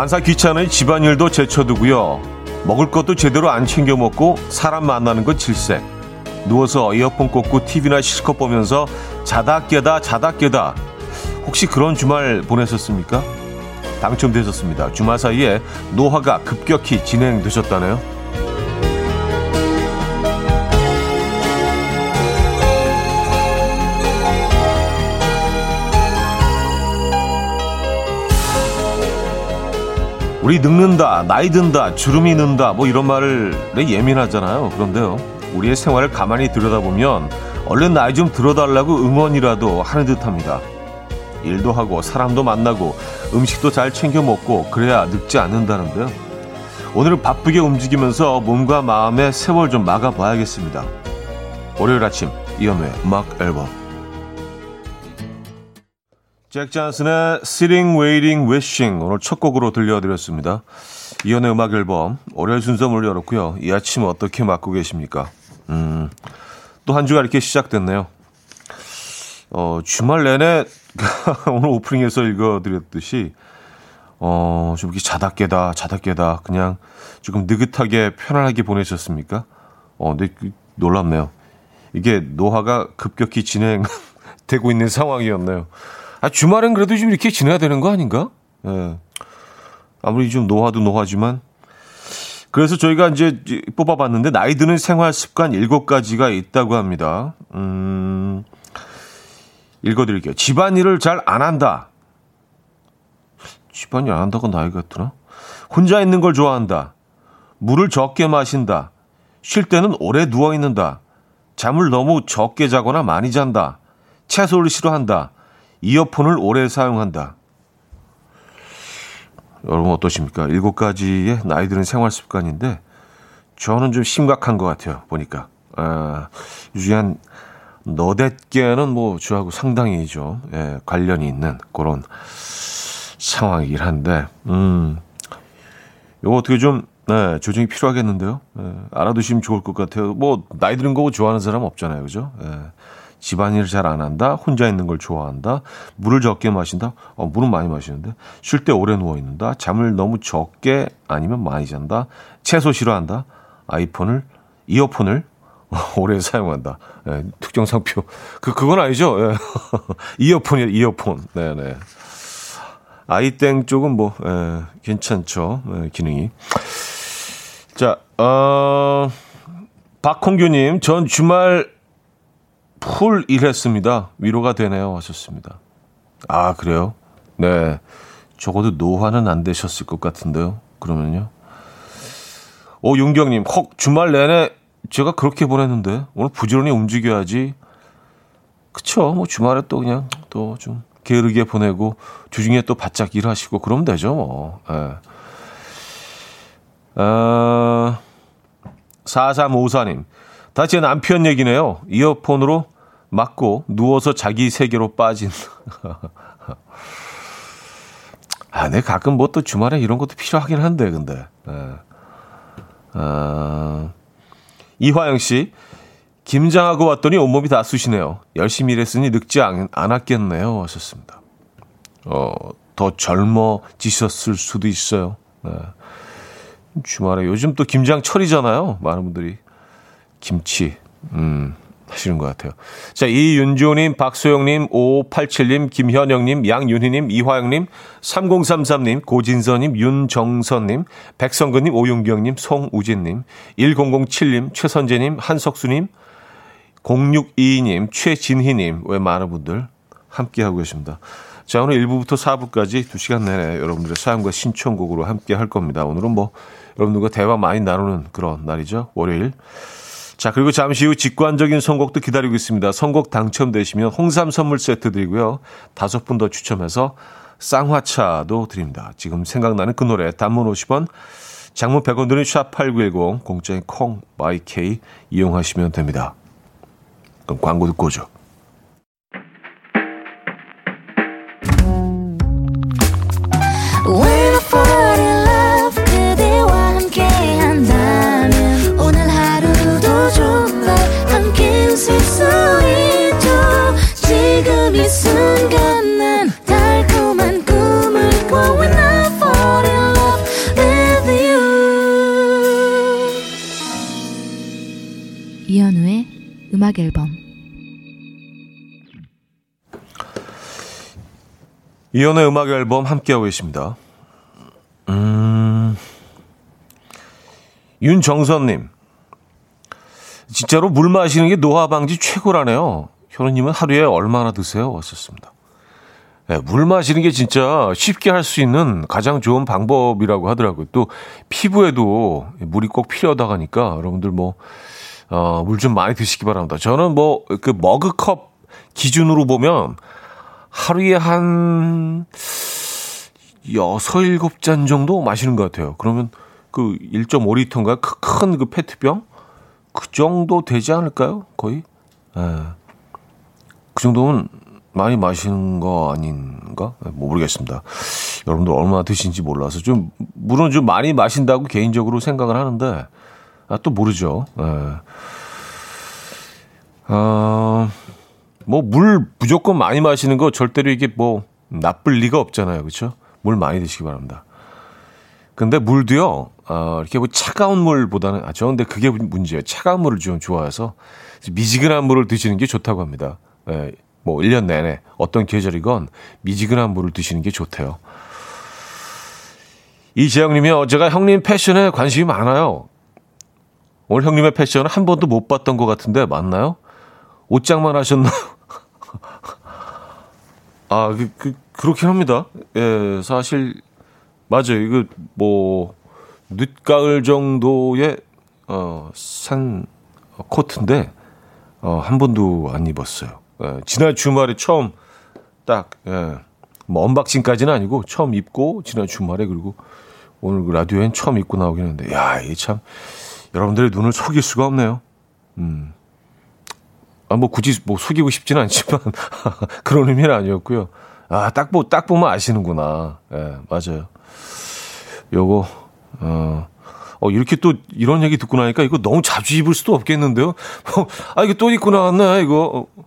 만사 귀찮은 집안일도 제쳐두고요. 먹을 것도 제대로 안 챙겨 먹고 사람 만나는 건 질색. 누워서 이어폰 꽂고 TV나 실컷 보면서 자다 깨다 자다 깨다. 혹시 그런 주말 보내셨습니까? 당첨되셨습니다. 주말 사이에 노화가 급격히 진행되셨다네요. 우리 늙는다, 나이 든다, 주름이 는다, 뭐 이런 말을 예민하잖아요. 그런데요, 우리의 생활을 가만히 들여다보면 얼른 나이 좀 들어달라고 응원이라도 하는 듯합니다. 일도 하고 사람도 만나고 음식도 잘 챙겨 먹고 그래야 늙지 않는다는데요. 오늘은 바쁘게 움직이면서 몸과 마음의 세월 좀 막아봐야겠습니다. 월요일 아침 이연우의 음악 앨범 잭 잔슨의 Sitting, Waiting, Wishing 오늘 첫 곡으로 들려드렸습니다. 이연의 음악 앨범 월요일 순서 문을 열었고요. 이 아침 어떻게 맞고 계십니까? 음, 또 한 주가 이렇게 시작됐네요. 어, 주말 내내 오늘 오프닝에서 읽어드렸듯이 어, 좀 이렇게 자다 깨다 자다 깨다 그냥 조금 느긋하게 편안하게 보내셨습니까? 어, 근데 그 놀랍네요. 이게 노화가 급격히 진행되고 있는 상황이었네요. 아, 주말엔 그래도 좀 이렇게 지내야 되는 거 아닌가? 예. 아무리 좀 노화도 노화지만. 그래서 저희가 이제 뽑아봤는데, 나이 드는 생활 습관 7가지가 있다고 합니다. 음, 읽어드릴게요. 집안일을 잘 안 한다. 집안일 안 한다고 나이 같더라? 혼자 있는 걸 좋아한다. 물을 적게 마신다. 쉴 때는 오래 누워 있는다. 잠을 너무 적게 자거나 많이 잔다. 채소를 싫어한다. 이어폰을 오래 사용한다. 여러분 어떠십니까? 일곱 가지의 나이 드는 생활 습관인데 저는 좀 심각한 것 같아요. 보니까 아, 유지 한 너댓게는 뭐 저하고 상당히 좀 예, 관련이 있는 그런 상황이긴 한데 음, 이거 어떻게 좀 네, 조정이 필요하겠는데요. 예, 알아두시면 좋을 것 같아요. 뭐 나이 드는 거고 좋아하는 사람 없잖아요, 그죠? 예. 집안일을 잘 안 한다. 혼자 있는 걸 좋아한다. 물을 적게 마신다. 어, 물은 많이 마시는데. 쉴 때 오래 누워 있는다. 잠을 너무 적게 아니면 많이 잔다. 채소 싫어한다. 아이폰을 이어폰을 오래 사용한다. 예, 특정 상표. 그 그건 아니죠. 예. 이어폰이 이어폰. 네, 네. 아이땡 쪽은 뭐 예, 괜찮죠. 예, 기능이. 자, 어 박홍규님, 전 주말 풀 일했습니다. 위로가 되네요. 하셨습니다. 아, 그래요? 네. 적어도 노화는 안 되셨을 것 같은데요. 그러면요. 오, 윤경님, 헉, 주말 내내 제가 그렇게 보냈는데, 오늘 부지런히 움직여야지. 그쵸. 뭐 주말에 또 그냥 또 좀 게으르게 보내고, 주중에 또 바짝 일하시고, 그러면 되죠, 뭐. 예. 네. 아, 4354님. 다제 남편 얘기네요. 이어폰으로 맞고 누워서 자기 세계로 빠진. 아, 내 가끔 뭐 또 주말에 이런 것도 필요하긴 한데, 근데. 네. 아, 이화영 씨, 김장하고 왔더니 온몸이 다 쑤시네요. 열심히 일했으니 늙지 않, 않았겠네요. 하셨습니다. 어, 더 젊어지셨을 수도 있어요. 네. 주말에 요즘 또 김장철이잖아요. 많은 분들이 김치, 음, 하시는 것 같아요. 자, 이윤주님, 박소영님, 5587님, 김현영님, 양윤희님, 이화영님, 3033님, 고진서님, 윤정선님, 백성근님, 오윤경님, 송우진님, 1007님, 최선재님, 한석수님, 0622님, 최진희님, 왜 많은 분들 함께하고 계십니다. 자, 오늘 1부부터 4부까지 2시간 내내 여러분들의 사연과 신청곡으로 함께 할 겁니다. 오늘은 뭐 여러분들과 대화 많이 나누는 그런 날이죠. 월요일. 자, 그리고 잠시 후 직관적인 선곡도 기다리고 있습니다. 선곡 당첨되시면 홍삼 선물 세트 드리고요. 다섯 분 더 추첨해서 쌍화차도 드립니다. 지금 생각나는 그 노래 단문 50원, 장문 100원 드는 샵8910 공짜인 콩, YK 이용하시면 됩니다. 그럼 광고 듣고 오죠. 음악 앨범 이연의 음악 앨범 함께하고 계십니다. 음, 윤정선님. 진짜로 물 마시는 게 노화 방지 최고라네요. 현우님은 하루에 얼마나 드세요? 왔었습니다. 네, 물 마시는 게 진짜 쉽게 할 수 있는 가장 좋은 방법이라고 하더라고요. 또 피부에도 물이 꼭 필요하다 하니까 여러분들 뭐 어, 물 좀 많이 드시기 바랍니다. 저는 뭐, 그 머그컵 기준으로 보면 하루에 한 여섯, 일곱 잔 정도 마시는 것 같아요. 그러면 그 1.5리터인가 큰 그 페트병? 그 정도 되지 않을까요? 거의? 예. 그 정도면 많이 마시는 거 아닌가? 예, 뭐 모르겠습니다. 여러분들 얼마나 드신지 몰라서 좀 물은 좀 많이 마신다고 개인적으로 생각을 하는데 아, 또 모르죠. 예. 어, 뭐 물 무조건 많이 마시는 거 절대로 이게 뭐 나쁠 리가 없잖아요. 그렇죠? 물 많이 드시기 바랍니다. 근데 물도요. 어, 이렇게 뭐 차가운 물보다는 아, 저 근데 그게 문제예요. 차가운 물을 좀 좋아해서 미지근한 물을 드시는 게 좋다고 합니다. 예, 뭐 1년 내내 어떤 계절이건 미지근한 물을 드시는 게 좋대요. 이재영 님이 어제가 형님 패션에 관심이 많아요. 오늘 형님의 패션은 한 번도 못 봤던 것 같은데 맞나요? 옷장만 하셨나요? 아, 그, 그, 그렇긴 합니다. 예, 사실, 맞아요. 이거, 뭐, 늦가을 정도의, 어, 산 코트인데, 어, 한 번도 안 입었어요. 예, 지난 주말에 처음 딱, 예, 뭐, 언박싱까지는 아니고, 처음 입고, 지난 주말에, 그리고 오늘 그 라디오엔 처음 입고 나오긴 했는데, 야, 이게 참, 여러분들의 눈을 속일 수가 없네요. 음. 아, 뭐 굳이 뭐 속이고 싶지는 않지만 그런 의미는 아니었고요. 아, 딱, 보, 딱 보면 아시는구나. 예, 네, 맞아요. 요거, 어, 어, 이렇게 또 이런 얘기 듣고 나니까 이거 너무 자주 입을 수도 없겠는데요? 뭐, 아, 이거 또 입고 나왔나, 이거. 어,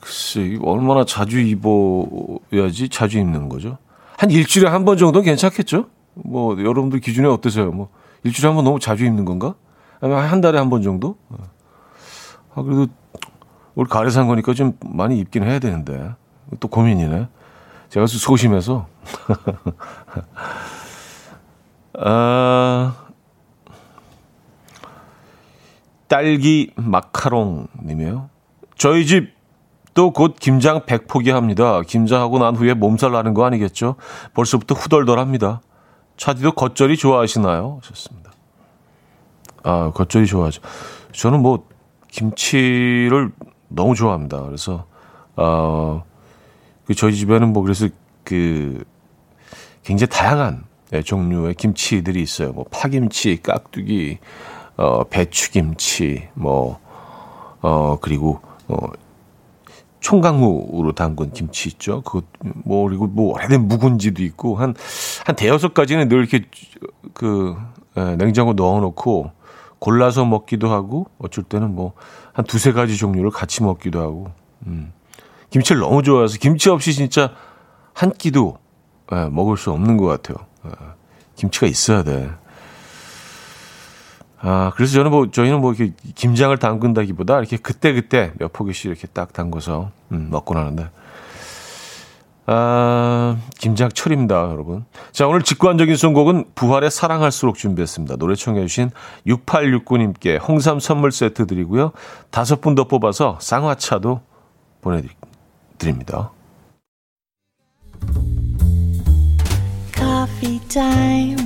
글쎄, 얼마나 자주 입어야지 자주 입는 거죠? 한 일주일에 한 번 정도는 괜찮겠죠? 뭐, 여러분들 기준에 어떠세요? 뭐, 일주일에 한 번 너무 자주 입는 건가? 아니면 한 달에 한 번 정도? 어. 아, 그래도 우리 가을에 산 거니까 좀 많이 입긴 해야 되는데. 또 고민이네. 제가 소심해서. 아, 딸기 마카롱 님이에요. 저희 집 또곧 김장 100포기 합니다. 김장하고 난 후에 몸살 나는 거 아니겠죠? 벌써부터 후덜덜합니다. 차디도 겉절이 좋아하시나요? 하셨습니다. 아, 겉절이 좋아하죠. 저는 뭐 김치를 너무 좋아합니다. 그래서 어, 그 저희 집에는 뭐 그래서 그 굉장히 다양한 네, 종류의 김치들이 있어요. 뭐 파김치, 깍두기, 어, 배추김치, 뭐, 어, 그리고, 어, 총각무로 담근 김치 있죠. 그, 뭐, 그리고 뭐, 오래된 묵은지도 있고, 한, 한 대여섯 가지는 늘 이렇게, 그, 에, 냉장고 넣어놓고, 골라서 먹기도 하고 어쩔 때는 뭐 한 두세 가지 종류를 같이 먹기도 하고 음. 김치를 너무 좋아해서 김치 없이 진짜 한 끼도 예, 먹을 수 없는 것 같아요. 예, 김치가 있어야 돼. 아, 그래서 저는 뭐, 저희는 뭐, 이렇게 김장을 담근다기보다 이렇게 그때그때 몇 포기씩 이렇게 딱 담궈서, 음, 먹고 나는데. 아, 김장철입니다, 여러분. 자, 오늘 직관적인 선곡은 부활의 사랑할수록 준비했습니다. 노래 청해주신 6869님께 홍삼 선물 세트 드리고요. 다섯 분 더 뽑아서 쌍화차도 보내드립니다. Coffee time.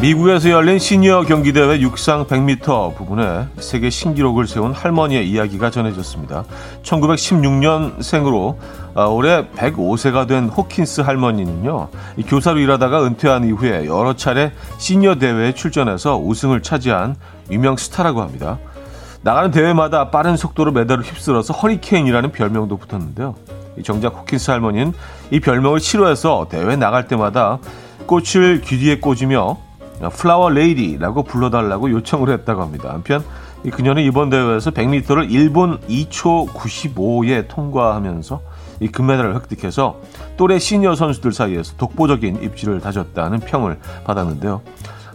미국에서 열린 시니어 경기대회 육상 100m 부분에 세계 신기록을 세운 할머니의 이야기가 전해졌습니다. 1916년생으로 아, 올해 105세가 된 호킨스 할머니는요, 교사로 일하다가 은퇴한 이후에 여러 차례 시니어 대회에 출전해서 우승을 차지한 유명 스타라고 합니다. 나가는 대회마다 빠른 속도로 메달을 휩쓸어서 허리케인이라는 별명도 붙었는데요. 정작 호킨스 할머니는 이 별명을 싫어해서 대회 나갈 때마다 꽃을 귀 뒤에 꽂으며 Flower Lady라고 불러달라고 요청을 했다고 합니다. 한편 그녀는 이번 대회에서 100m를 1분 2초 95에 통과하면서 이 금메달을 획득해서 또래 시니어 선수들 사이에서 독보적인 입지를 다졌다는 평을 받았는데요.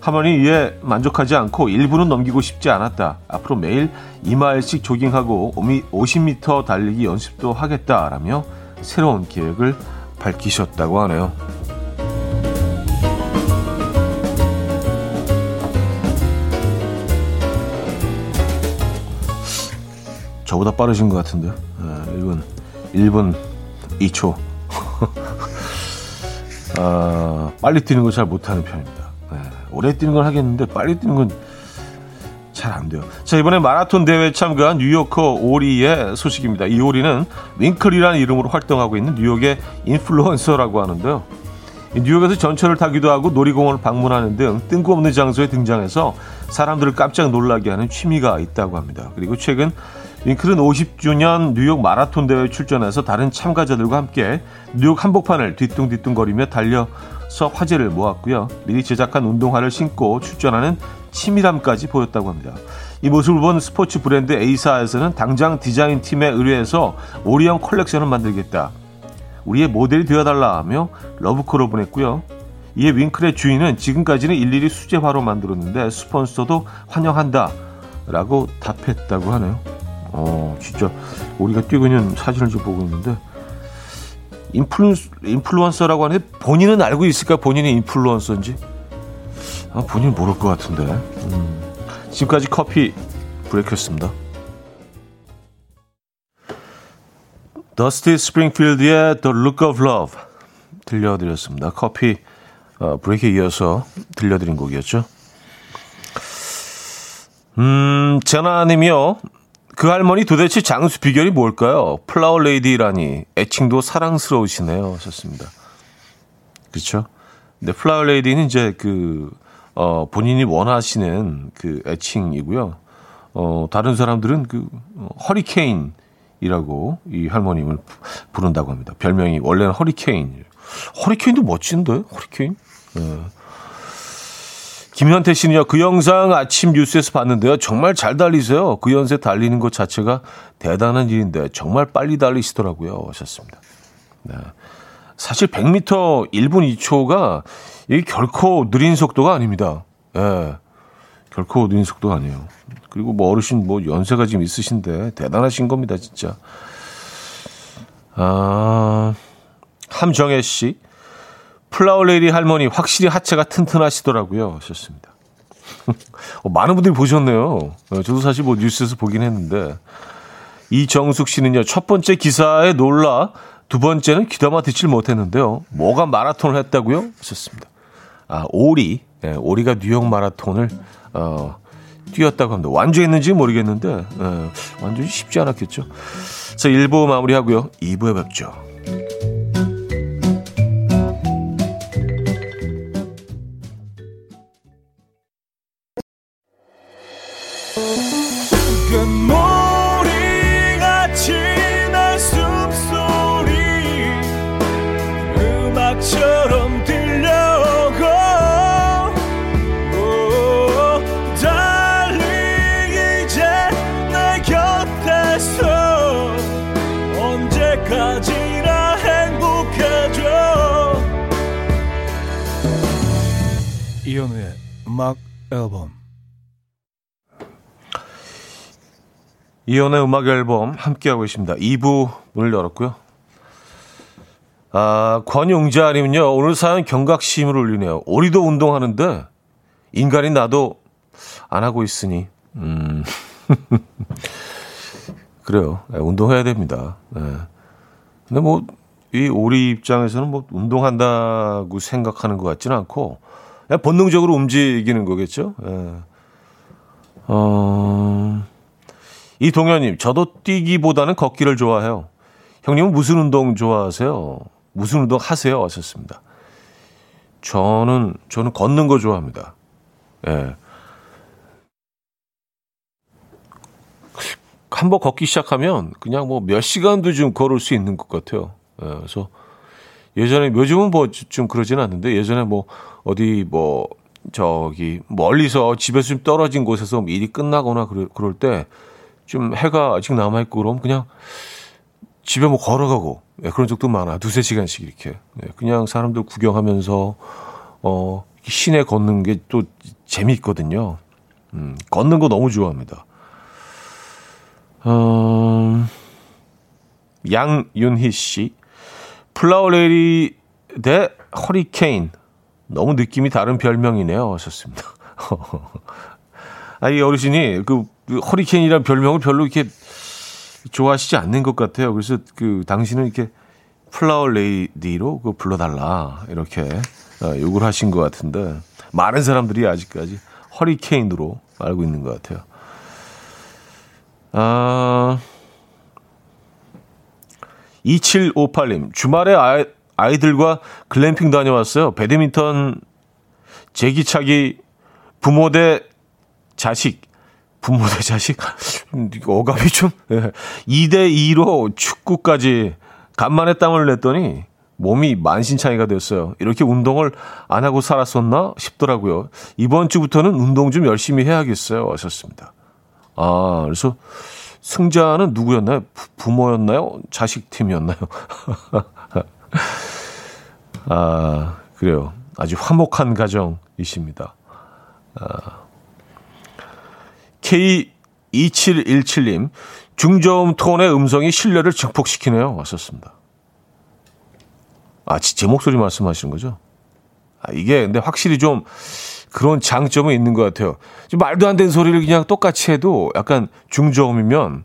할머니 이에 만족하지 않고 1분은 넘기고 싶지 않았다. 앞으로 매일 2마일씩 조깅하고 50m 달리기 연습도 하겠다라며 새로운 계획을 밝히셨다고 하네요. 저보다 빠르신 것 같은데요. 1분, 1분 2초. 아, 빨리 뛰는 걸 잘 못하는 편입니다. 네, 오래 뛰는 걸 하겠는데 빨리 뛰는 건 잘 안 돼요. 자, 이번에 마라톤 대회에 참가한 뉴요커 오리의 소식입니다. 이 오리는 윙클이라는 이름으로 활동하고 있는 뉴욕의 인플루언서라고 하는데요. 뉴욕에서 전철을 타기도 하고 놀이공원을 방문하는 등 뜬금없는 장소에 등장해서 사람들을 깜짝 놀라게 하는 취미가 있다고 합니다. 그리고 최근 윙클은 50주년 뉴욕 마라톤 대회에 출전해서 다른 참가자들과 함께 뉴욕 한복판을 뒤뚱뒤뚱거리며 달려서 화제를 모았고요. 미리 제작한 운동화를 신고 출전하는 치밀함까지 보였다고 합니다. 이 모습을 본 스포츠 브랜드 A사에서는 당장 디자인 팀에 의뢰해서 오리형 컬렉션을 만들겠다. 우리의 모델이 되어달라 하며 러브콜을 보냈고요. 이에 윙클의 주인은 지금까지는 일일이 수제화로 만들었는데 스폰서도 환영한다 라고 답했다고 하네요. 어, 진짜 오리가 뛰고 있는 사진을 좀 보고 있는데 인플루, 인플루언서라고 하는데 본인은 알고 있을까? 본인이 인플루언서인지? 아, 본인은 모를 것 같은데. 음. 지금까지 커피 브레이크였습니다. 더스티 스프링필드의 The Look of Love 들려드렸습니다. 커피 어, 브레이크에 이어서 들려드린 곡이었죠. 음, 제나님이요. 그 할머니 도대체 장수 비결이 뭘까요? flower lady라니 애칭도 사랑스러우시네요. 하셨습니다. 그렇죠? 근데 플라워 레이디는 이제 그 어, 본인이 원하시는 그 애칭이고요. 어, 다른 사람들은 그 어, 허리케인이라고 이 할머님을 부른다고 합니다. 별명이 원래는 허리케인. 허리케인도 멋진데? 허리케인? 네. 김현태 씨는요, 그 영상 아침 뉴스에서 봤는데요. 정말 잘 달리세요. 그 연세 달리는 것 자체가 대단한 일인데 정말 빨리 달리시더라고요. 하셨습니다. 네. 사실 100m 1분 2초가 이게 결코 느린 속도가 아닙니다. 예. 네. 결코 느린 속도가 아니에요. 그리고 뭐 어르신 뭐 연세가 지금 있으신데 대단하신 겁니다, 진짜. 아, 함정혜 씨. flower lady 할머니 확실히 하체가 튼튼하시더라고요. 하셨습니다. 어, 많은 분들이 보셨네요. 어, 저도 사실 뭐 뉴스에서 보긴 했는데 이정숙 씨는요 첫 번째 기사에 놀라 두 번째는 귀담아 듣질 못했는데요. 뭐가 마라톤을 했다고요? 하셨습니다. 아 오리, 네, 오리가 뉴욕 마라톤을 어, 뛰었다고 합니다. 완주했는지 모르겠는데 네, 완전히 쉽지 않았겠죠. 자 1부 마무리하고요. 2부에 뵙죠. 음악 앨범 이연의 음악 앨범 함께하고 있습니다. 2부 문을 열었고요. 아, 권용자님은요, 오늘 사연 경각심을 울리네요. 오리도 운동하는데, 인간이 나도 안 하고 있으니, 음. 그래요. 네, 운동해야 됩니다. 네. 근데 뭐, 이 오리 입장에서는 뭐, 운동한다고 생각하는 것 같지는 않고, 본능적으로 움직이는 거겠죠. 예. 어, 이 동현님, 저도 뛰기보다는 걷기를 좋아해요. 형님은 무슨 운동 좋아하세요? 무슨 운동 하세요? 하셨습니다. 저는, 저는 걷는 거 좋아합니다. 예. 한번 걷기 시작하면 그냥 뭐 몇 시간도 좀 걸을 수 있는 것 같아요. 예, 그래서 예전에 요즘은 뭐 좀 그러지는 않는데 예전에 뭐 어디 뭐 저기 멀리서 집에서 좀 떨어진 곳에서 일이 끝나거나 그럴, 그럴 때 좀 해가 아직 남아 있고 그럼 그냥 집에 뭐 걸어가고 예, 그런 적도 많아 두세 시간씩 이렇게 예, 그냥 사람들 구경하면서 어 시내 걷는 게 또 재미있거든요. 음, 걷는 거 너무 좋아합니다. 어, 양윤희 씨 flower lady 대 허리케인 너무 느낌이 다른 별명이네요. 하셨습니다. 아, 이 어르신이 그, 그 허리케인이란 별명을 별로 이렇게 좋아하시지 않는 것 같아요. 그래서 그 당신은 이렇게 flower lady로 그 불러달라 이렇게 어, 요구를 하신 것 같은데 많은 사람들이 아직까지 허리케인으로 알고 있는 것 같아요. 아, 2758님 주말에 아이, 아이들과 글램핑 다녀왔어요. 배드민턴, 제기차기, 부모 대 자식. 부모 대 자식? 어감이 좀, 예. 2대2로 축구까지 간만에 땀을 냈더니 몸이 만신창이가 됐어요. 이렇게 운동을 안 하고 살았었나 싶더라고요. 이번 주부터는 운동 좀 열심히 해야겠어요. 하셨습니다. 아, 그래서 승자는 누구였나요? 부모였나요? 자식 팀이었나요? 아, 그래요. 아주 화목한 가정이십니다. 아, K2717님, 중저음 톤의 음성이 신뢰를 증폭시키네요. 왔었습니다. 아, 제 목소리 말씀하시는 거죠? 아, 이게 근데 확실히 좀 그런 장점은 있는 것 같아요. 좀 말도 안 되는 소리를 그냥 똑같이 해도 약간 중저음이면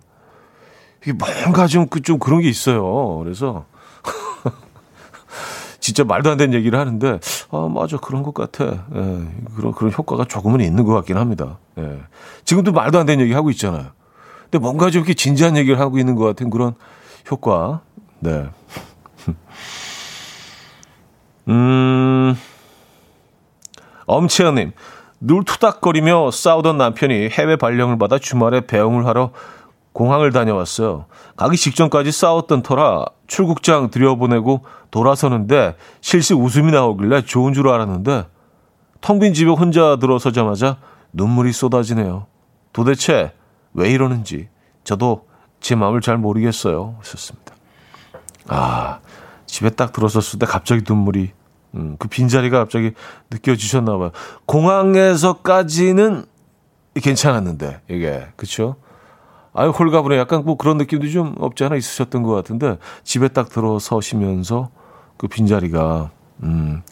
이게 뭔가 좀, 그, 좀 그런 게 있어요. 그래서 진짜 말도 안 되는 얘기를 하는데, 아, 맞아. 그런 것 같아. 예, 그런, 그런 효과가 조금은 있는 것 같긴 합니다. 예. 지금도 말도 안 되는 얘기 하고 있잖아요. 근데 뭔가 좀 이렇게 진지한 얘기를 하고 있는 것 같은 그런 효과. 네. 음, 엄채연님, 늘 투닥거리며 싸우던 남편이 해외 발령을 받아 주말에 배웅을 하러 공항을 다녀왔어요. 가기 직전까지 싸웠던 터라 출국장 들여보내고 돌아서는데 실시 웃음이 나오길래 좋은 줄 알았는데 텅 빈 집에 혼자 들어서자마자 눈물이 쏟아지네요. 도대체 왜 이러는지 저도 제 마음을 잘 모르겠어요. 하셨습니다. 아, 집에 딱 들어섰을 때 갑자기 눈물이 음, 그 빈자리가 갑자기 느껴지셨나 봐요. 공항에서까지는 괜찮았는데 이게 그렇죠? 아유 홀가분해 약간 뭐 그런 느낌도 좀 없지 않아 있으셨던 것 같은데 집에 딱 들어서시면서 그 빈자리가 음.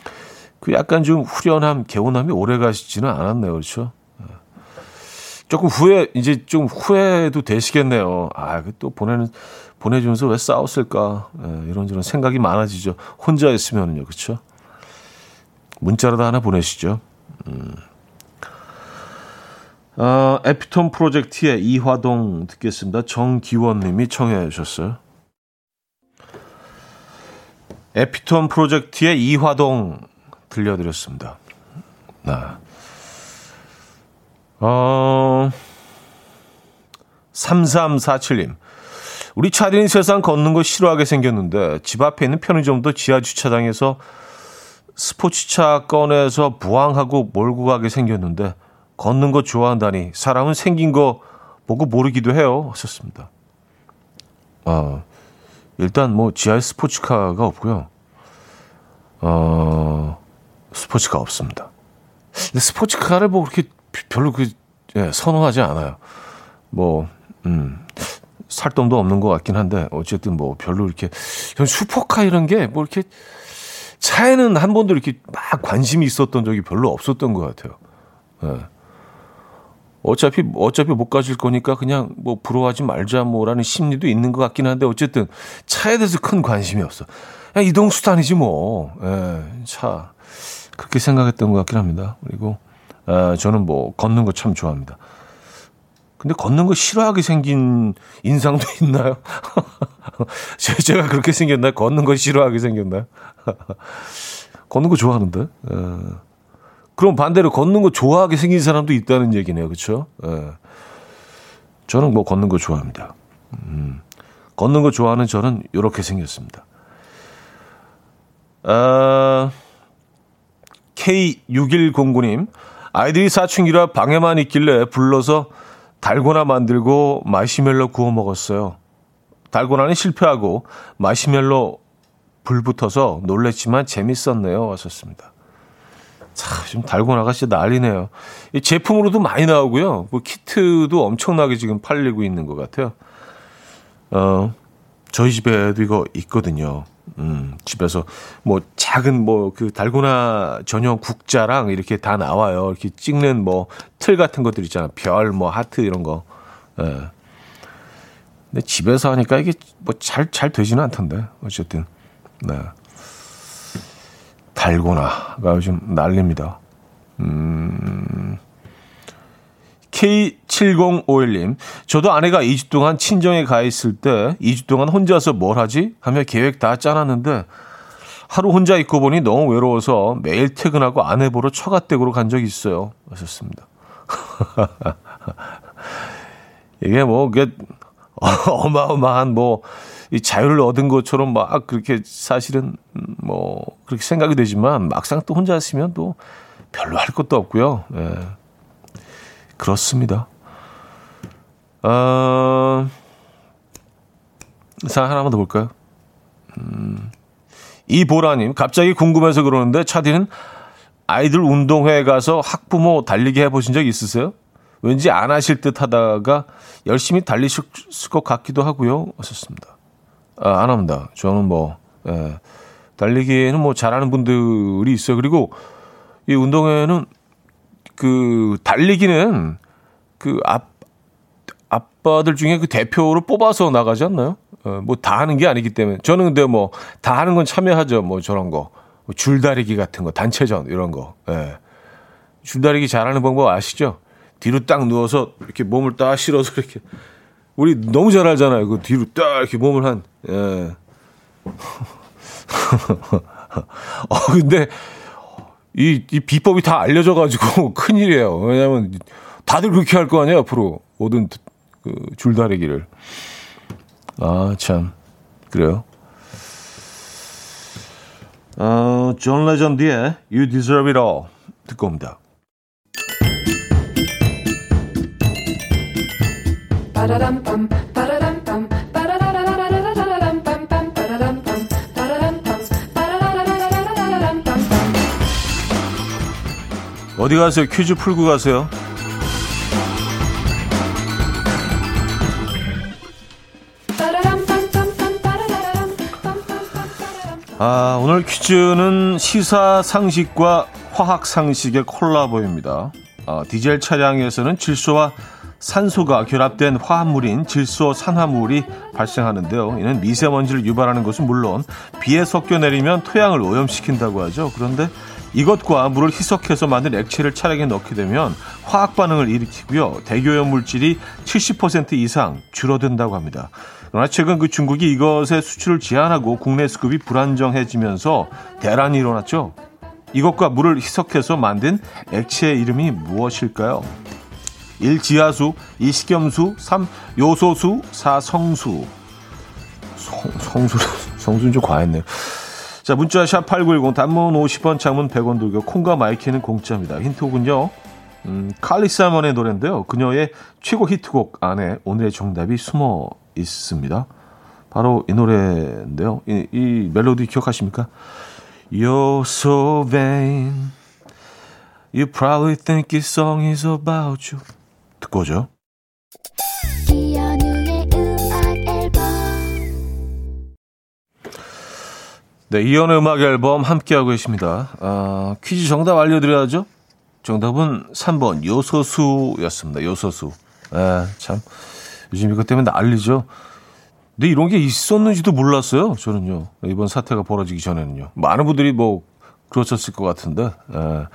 그 약간 좀 후련함, 개운함이 오래 가시지는 않았네요. 그렇죠? 예. 조금 후회, 이제 좀 후회도 되시겠네요. 아, 그또 보내는, 보내주면서 왜 싸웠을까? 예, 이런저런 생각이 많아지죠. 혼자 있으면은요. 그렇죠? 문자라도 하나 보내시죠. 음. 어, 에피톤 프로젝트의 이화동 듣겠습니다. 정기원 님이 청해 주셨어요. 에피톤 프로젝트의 이화동 들려드렸습니다. 네. 어, 3347님. 우리 차디는 세상 걷는 거 싫어하게 생겼는데 집 앞에 있는 편의점도 지하 주차장에서 스포츠차 꺼내서 부항하고 몰고 가게 생겼는데 걷는 거 좋아한다니 사람은 생긴 거 보고 모르기도 해요. 하셨습니다. 아, 일단 뭐 지하에 스포츠카가 없고요. 어, 스포츠카 없습니다. 근데 스포츠카를 뭐 그렇게 별로 그 예, 선호하지 않아요. 뭐 음. 살돈도 없는 것 같긴 한데 어쨌든 뭐 별로 이렇게 슈퍼카 이런 게 뭐 이렇게 차에는 한 번도 이렇게 막 관심이 있었던 적이 별로 없었던 것 같아요. 예. 어차피 어차피 못 가질 거니까 그냥 뭐 부러워하지 말자 뭐라는 심리도 있는 것 같긴 한데 어쨌든 차에 대해서 큰 관심이 없어. 그냥 이동 수단이지 뭐. 예, 차 그렇게 생각했던 것 같긴 합니다. 그리고 아, 저는 뭐 걷는 거 참 좋아합니다. 근데 걷는 거 싫어하게 생긴 인상도 있나요? 제가 그렇게 생겼나요? 걷는 거 싫어하게 생겼나요? 걷는 거 좋아하는데. 에. 그럼 반대로 걷는 거 좋아하게 생긴 사람도 있다는 얘기네요. 그렇죠? 예. 저는 뭐 걷는 거 좋아합니다. 음. 걷는 거 좋아하는 저는 이렇게 생겼습니다. 아, K6109님, 아이들이 사춘기라 방에만 있길래 불러서 달고나 만들고 마시멜로 구워 먹었어요. 달고나는 실패하고 마시멜로 불 붙어서 놀랬지만 재밌었네요. 왔었습니다. 참, 지금 달고나가 진짜 난리네요. 이 제품으로도 많이 나오고요. 뭐 키트도 엄청나게 지금 팔리고 있는 것 같아요. 어, 저희 집에도 이거 있거든요. 음, 집에서 뭐 작은 뭐 그 달고나 전용 국자랑 이렇게 다 나와요. 이렇게 찍는 뭐 틀 같은 것들 있잖아. 별, 뭐 하트 이런 거. 예. 근데 집에서 하니까 이게 뭐 잘, 잘 되지는 않던데. 어쨌든. 네. 달고나가 요즘 난립니다. 음. K7051님, 저도 아내가 2주 동안 친정에 가 있을 때 2주 동안 혼자서 뭘 하지? 하며 계획 다 짜놨는데 하루 혼자 있고 보니 너무 외로워서 매일 퇴근하고 아내 보러 처가댁으로 간 적이 있어요. 하셨습니다. 이게 뭐, 그게 어마어마한 뭐, 이 자유를 얻은 것처럼 막 그렇게 사실은 뭐, 그렇게 생각이 되지만 막상 또 혼자 있으면 또 별로 할 것도 없고요. 예. 그렇습니다. 어, 사 하나만 더 볼까요? 음, 이보라님, 갑자기 궁금해서 그러는데 차디는 아이들 운동회에 가서 학부모 달리기 해보신 적 있으세요? 왠지 안 하실 듯 하다가 열심히 달리실 것 같기도 하고요. 하셨습니다. 아, 안 합니다. 저는 뭐, 예, 달리기에는 뭐 잘하는 분들이 있어요. 그리고 이 운동회는 그 달리기는 그 앞, 아빠들 중에 그 대표를 뽑아서 나가지 않나요? 어, 뭐다 하는 게 아니기 때문에. 저는 근데 뭐 다 하는 건 참여하죠. 뭐 저런 거. 뭐 줄다리기 같은 거, 단체전 이런 거. 예. 줄다리기 잘하는 방법 아시죠? 뒤로 딱 누워서 이렇게 몸을 딱 실어서 이렇게 우리 너무 잘 알잖아요. 그 뒤로 딱 이렇게 몸을 한 예. 어 근데 이, 이 비법이 다 알려져가지고 큰일이에요. 왜냐면 다들 그렇게 할 거 아니에요, 앞으로. 모든 그 줄다리기를. 아, 참. 그래요. 어, 존 레전드의 You Deserve It All 듣고 옵니다. 어디 가세요? 퀴즈 풀고 가세요. 아, 오늘 퀴즈는 시사 상식과 화학 상식의 콜라보입니다. 아, 디젤 차량에서는 질소와 산소가 결합된 화합물인 질소 산화물이 발생하는데요. 이는 미세먼지를 유발하는 것은 물론 비에 섞여 내리면 토양을 오염시킨다고 하죠. 그런데 이것과 물을 희석해서 만든 액체를 차량에 넣게 되면 화학 반응을 일으키고요. 대기오염 물질이 70% 이상 줄어든다고 합니다. 그러나 최근 그 중국이 이것의 수출을 제한하고 국내 수급이 불안정해지면서 대란이 일어났죠. 이것과 물을 희석해서 만든 액체의 이름이 무엇일까요? 1. 지하수 2. 식염수 3. 요소수 4. 성수 성, 성수 성수는 좀 과했네요. 자, 문자 샵8910 단문 50원, 장문 100원 들고 콩과 마이케이는 공짜입니다. 힌트곡은요. 음, 칼리 사이먼의 노래인데요. 그녀의 최고 히트곡 안에 오늘의 정답이 숨어 있습니다. 바로 이 노래인데요. 이, 이 멜로디 기억하십니까? You're so vain. You probably think this song is about you. 듣고 오죠. 네, 이연의 음악 앨범 함께하고 계십니다. 아, 퀴즈 정답 알려드려야죠. 정답은 3번 요소수였습니다. 요소수. 아, 참 요즘 이것 때문에 난리죠. 근데 이런 게 있었는지도 몰랐어요. 저는요. 이번 사태가 벌어지기 전에는요. 많은 분들이 뭐 그러셨을 것 같은데. 아,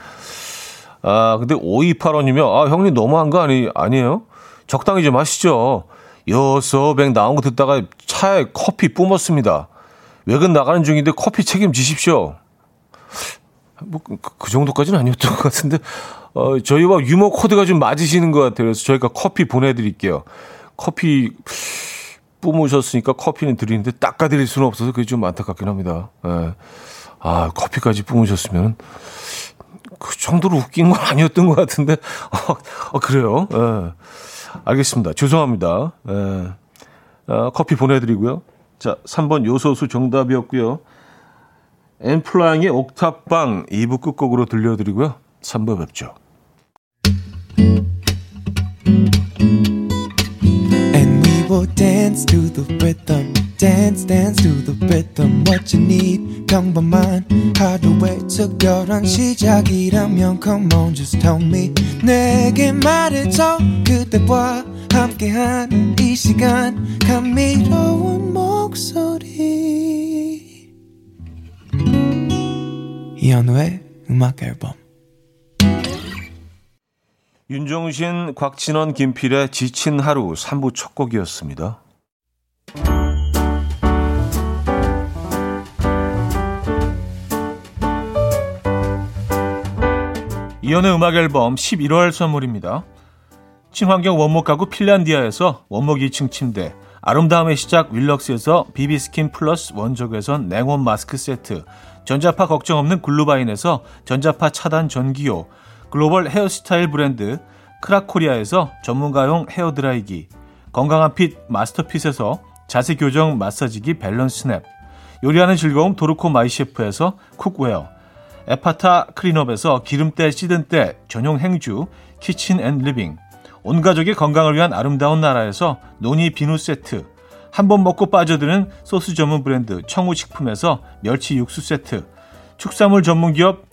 아 근데 5285님이요. 아, 형님 너무한 거 아니, 아니에요? 적당히 좀 하시죠. 요소백 나온 거 듣다가 차에 커피 뿜었습니다. 외근 나가는 중인데 커피 책임지십시오. 뭐, 그, 그 정도까지는 아니었던 것 같은데, 어, 저희와 유머 코드가 좀 맞으시는 것 같아요. 그래서 저희가 커피 보내드릴게요. 커피 뿜으셨으니까 커피는 드리는데 닦아드릴 수는 없어서 그게 좀 안타깝긴 합니다. 예. 아, 커피까지 뿜으셨으면 그 정도로 웃긴 건 아니었던 것 같은데, 어, 어 그래요? 예. 알겠습니다. 죄송합니다. 예. 어, 커피 보내드리고요. 자, 3번 요소수 정답이었고요. 엠플라잉의 옥탑방 2부 끝곡으로 들려드리고요. 3부 뵙죠. Will dance to the rhythm. dance dance to the rhythm what you need 평범한 하루의 특별한 시작이라면 come on just tell me 내게 말해줘 그대와 함께한 이 시간 감미로운 목소리 이현우의 음악 앨범 윤종신, 곽진원, 김필의 지친 하루 3부 첫 곡이었습니다. 이연의 음악 앨범 11월 선물입니다. 친환경 원목 가구 핀란디아에서 원목 2층 침대, 아름다움의 시작 윌럭스에서 비비스킨 플러스 원적외선 냉온 마스크 세트, 전자파 걱정 없는 글루바인에서 전자파 차단 전기요, 글로벌 헤어스타일 브랜드 크라코리아에서 전문가용 헤어드라이기, 건강한 핏 마스터핏에서 자세 교정 마사지기 밸런스 냅, 요리하는 즐거움 도르코 마이셰프에서 cookware, 에파타 클린업에서 기름때 찌든 때 전용 행주 키친 앤 리빙 온 가족의 건강을 위한 아름다운 나라에서 노니 비누 세트 한 번 먹고 빠져드는 소스 전문 브랜드 청우식품에서 멸치 육수 세트 축산물 전문 기업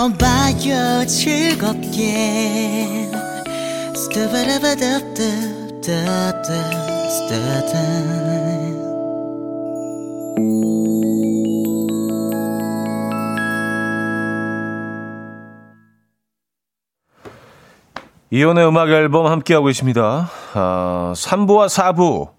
들어봐요 즐겁게 스타바라바답답답답 이혼의 음악 앨범 함께하고 계십니다. 아, 3부와 4부.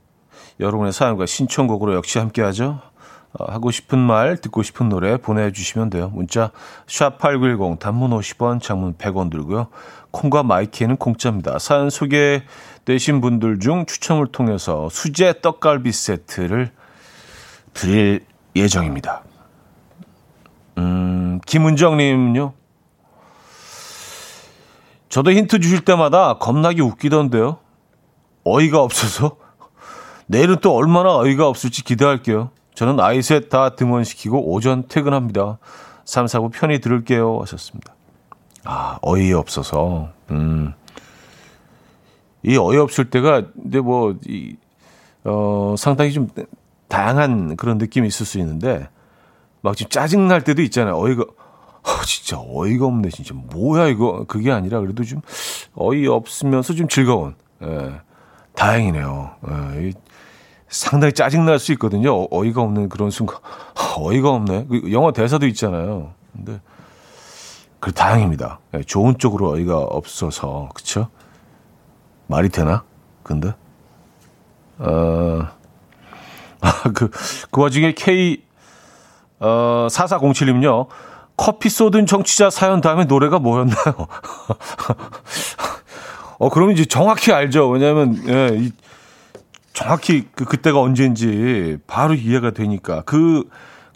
여러분의 사연과 신청곡으로 역시 함께하죠. 아, 하고 싶은 말, 듣고 싶은 노래 보내주시면 돼요. 문자 샵8910 단문 50원, 장문 100원 들고요. 콩과 마이키에는 공짜입니다. 사연 소개되신 분들 중 추첨을 통해서 수제 떡갈비 세트를 드릴 예정입니다. 음, 김은정님요. 저도 힌트 주실 때마다 겁나게 웃기던데요. 어이가 없어서. 내일은 또 얼마나 어이가 없을지 기대할게요. 저는 아이 셋 다 등원시키고 오전 퇴근합니다. 3, 4부 편히 들을게요. 하셨습니다. 아, 어이 없어서. 음. 이 어이 없을 때가, 근데 뭐, 이, 어, 상당히 좀 다양한 그런 느낌이 있을 수 있는데, 막 지금 짜증날 때도 있잖아요. 어이가, 어, 진짜 어이가 없네, 진짜. 뭐야, 이거. 그게 아니라 그래도 좀 어이 없으면서 좀 즐거운. 예. 다행이네요. 예. 상당히 짜증날 수 있거든요. 어, 어이가 없는 그런 순간. 어이가 없네. 그 영화 대사도 있잖아요. 근데, 그 다행입니다. 예. 좋은 쪽으로 어이가 없어서. 그쵸? 말이 되나? 근데? 어, 아, 그, 그 와중에 K, 어, 4407님요. 커피 쏟은 정치자 사연 다음에 노래가 뭐였나요? 어, 그러면 이제 정확히 알죠. 왜냐하면, 예, 이, 정확히 그, 그때가 언제인지 바로 이해가 되니까. 그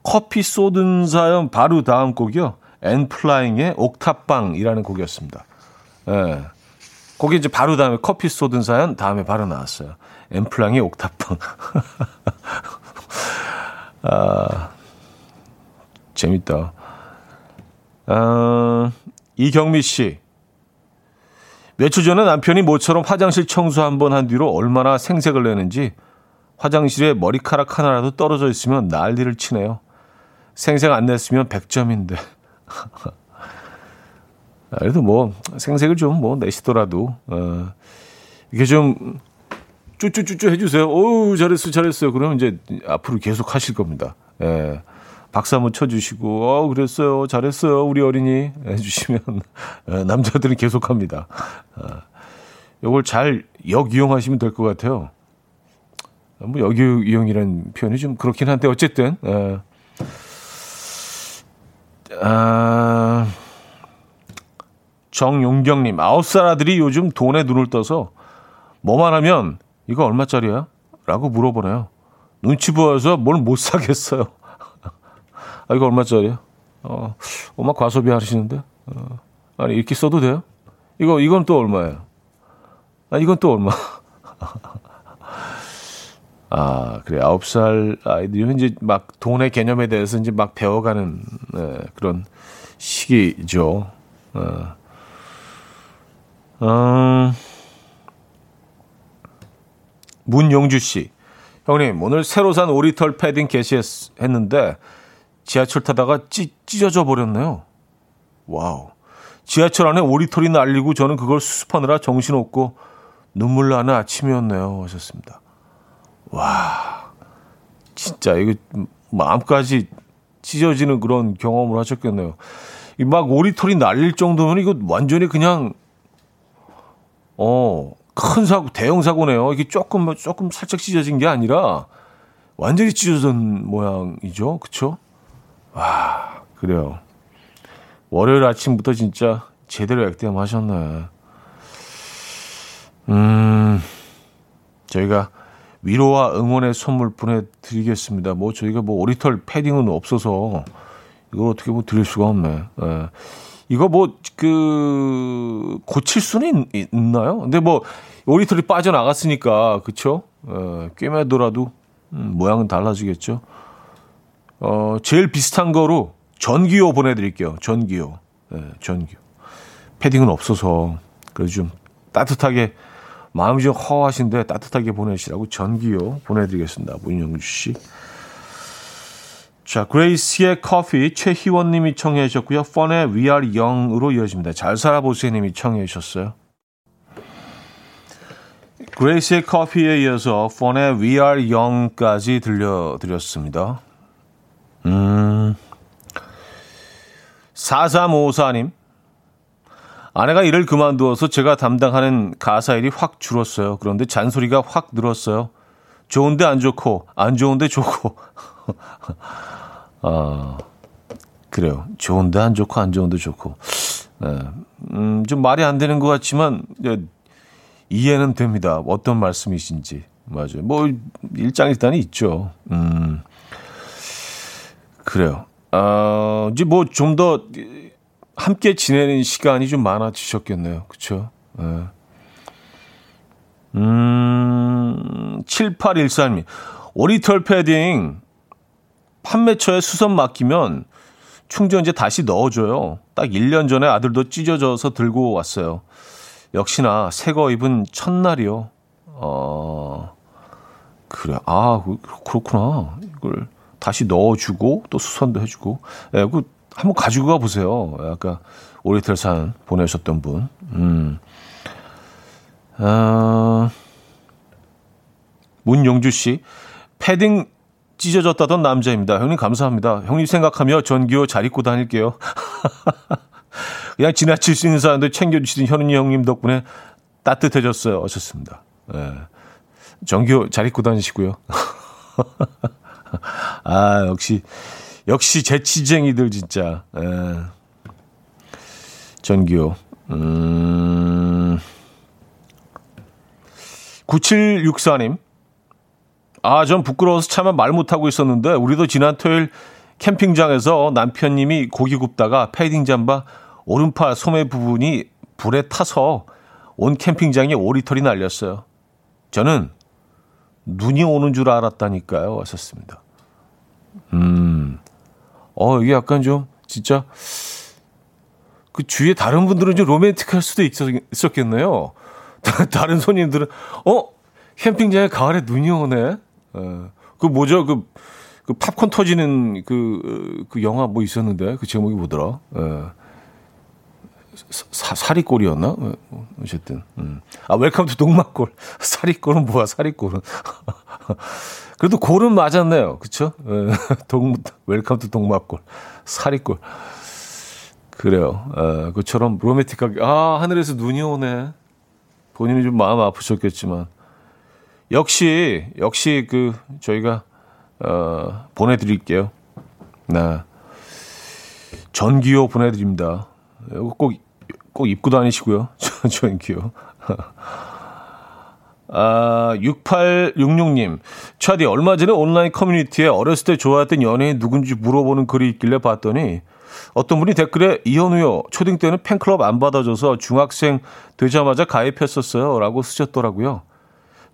커피 쏟은 사연 바로 다음 곡이요. 엔플라잉의 옥탑방이라는 곡이었습니다. 예. 거기 이제 바로 다음에 커피 쏟은 사연 다음에 바로 나왔어요. 엠플랑의 옥탑방. 아, 재밌다. 아, 이경미 씨. 며칠 전에 남편이 모처럼 화장실 청소 한번한 뒤로 얼마나 생색을 내는지 화장실에 머리카락 하나라도 떨어져 있으면 난리를 치네요. 생색 안 냈으면 100점인데. 그래도 뭐 생색을 좀 뭐 내시더라도 어, 이게 좀 쭈쭈쭈쭈 해주세요. 오 잘했어 잘했어요. 그러면 이제 앞으로 계속 하실 겁니다. 예. 박수 한번 쳐주시고 어 그랬어요 잘했어요 우리 어린이 해주시면 예, 남자들은 계속합니다. 어, 이걸 잘 역이용하시면 될 것 같아요. 뭐 역이용이라는 표현이 좀 그렇긴 한데 어쨌든 예. 아. 정용경님, 아홉 살 아들이 요즘 돈에 눈을 떠서 뭐만 하면 이거 얼마짜리야? 라고 물어보네요. 눈치 보여서 뭘 못 사겠어요. 아, 이거 얼마짜리야? 어, 엄마 과소비 하시는데? 어, 아니, 이렇게 써도 돼요? 이거, 이건 또 얼마예요? 아, 이건 또 얼마? 아, 그래. 아홉 살 아이들이 이제 막 돈의 개념에 대해서 이제 막 배워가는 네, 그런 시기죠. 어. 음, 문용주 씨. 형님, 오늘 새로 산 오리털 패딩 개시했는데 지하철 타다가 찢, 찢어져 버렸네요. 와우. 지하철 안에 오리털이 날리고 저는 그걸 수습하느라 정신없고 눈물 나는 아침이었네요. 하셨습니다. 와. 진짜 이거 마음까지 찢어지는 그런 경험을 하셨겠네요. 막 오리털이 날릴 정도면 이거 완전히 그냥 어, 큰 사고, 대형 사고네요. 이게 조금, 조금 살짝 찢어진 게 아니라 완전히 찢어진 모양이죠. 그쵸? 와, 그래요. 월요일 아침부터 진짜 제대로 액땜 하셨네. 음, 저희가 위로와 응원의 선물 보내드리겠습니다. 뭐 저희가 뭐 오리털 패딩은 없어서 이걸 어떻게 뭐 드릴 수가 없네. 예. 이거 뭐, 그, 고칠 수는 있, 나요 근데 뭐, 오리털이 빠져나갔으니까, 그쵸? 어, 꿰매더라도, 음, 모양은 달라지겠죠? 어, 제일 비슷한 거로 전기요 보내드릴게요. 전기요. 네, 전기요. 패딩은 없어서, 그래서 좀 따뜻하게, 마음이 좀 허하신데 따뜻하게 보내시라고 전기요 보내드리겠습니다. 문영주 씨. 자, 그레이스의 커피 최희원 님이 청해 주셨고요. 펀의 We Are Young으로 이어집니다. 잘 살아보세요 님이 청해 주셨어요. 그레이스의 커피에 이어서 펀의 We Are Young까지 들려드렸습니다. 음. 4354님. 아내가 일을 그만두어서 제가 담당하는 가사 일이 확 줄었어요. 그런데 잔소리가 확 늘었어요. 좋은데 안 좋고, 안 좋은데 좋고. 어, 그래요. 좋은데 안 좋고 안 좋은데 좋고. 네. 음, 좀 말이 안 되는 것 같지만 네, 이해는 됩니다. 어떤 말씀이신지. 맞아요. 뭐 일장일단이 있죠. 음. 그래요. 어, 이제 뭐 좀 더 함께 지내는 시간이 좀 많아지셨겠네요. 그렇죠? 네. 음, 7814님. 오리털 패딩 판매처에 수선 맡기면 충전재 다시 넣어줘요. 딱 1년 전에 아들도 찢어져서 들고 왔어요. 역시나 새거 입은 첫날이요. 어, 그래. 아, 그, 그렇구나. 이걸 다시 넣어주고 또 수선도 해주고. 예, 그 한번 가지고 가 보세요. 아까 오리털 산 보내셨던 분. 음. 어, 문용주 씨. 패딩 찢어졌다던 남자입니다. 형님 감사합니다. 형님 생각하며 전기호 잘 입고 다닐게요. 그냥 지나칠 수 있는 사람들 챙겨주시던 현은이 형님 덕분에 따뜻해졌어요. 어셨습니다. 예. 전기호 잘 입고 다니시고요. 아, 역시 역시 재치쟁이들 진짜. 에. 전기요. 음. 9764님. 아, 전 부끄러워서 차마 말 못하고 있었는데, 우리도 지난 토요일 캠핑장에서 남편님이 고기 굽다가 패딩 잠바 오른팔 소매 부분이 불에 타서 온 캠핑장에 오리털이 날렸어요. 저는 눈이 오는 줄 알았다니까요. 왔었습니다. 음, 어, 이게 약간 좀, 진짜, 그 주위에 다른 분들은 좀 로맨틱할 수도 있었, 겠네요 다른 손님들은, 어? 캠핑장에 가을에 눈이 오네? 어, 그 뭐죠? 그, 그 팝콘 터지는 그, 그 영화 뭐 있었는데, 그 제목이 뭐더라? 어. 사, 사리꼴이었나? 어, 어쨌든. 음. 아, Welcome to 동막골. 사리꼴은 뭐야, 사리꼴은. 그래도 골은 맞았네요. 그쵸? 예. 동, Welcome to 동막골. 사리꼴. 그래요. 어, 그처럼 로맨틱하게, 아, 하늘에서 눈이 오네. 본인이 좀 마음 아프셨겠지만. 역시, 역시 그, 저희가, 어, 보내드릴게요. 네. 전기요 보내드립니다. 꼭, 꼭 입고 다니시고요. 전기요. 아, 6866님. 차디, 얼마 전에 온라인 커뮤니티에 어렸을 때 좋아했던 연예인 누군지 물어보는 글이 있길래 봤더니 어떤 분이 댓글에 이현우요. 초딩 때는 팬클럽 안 받아줘서 중학생 되자마자 가입했었어요. 라고 쓰셨더라고요.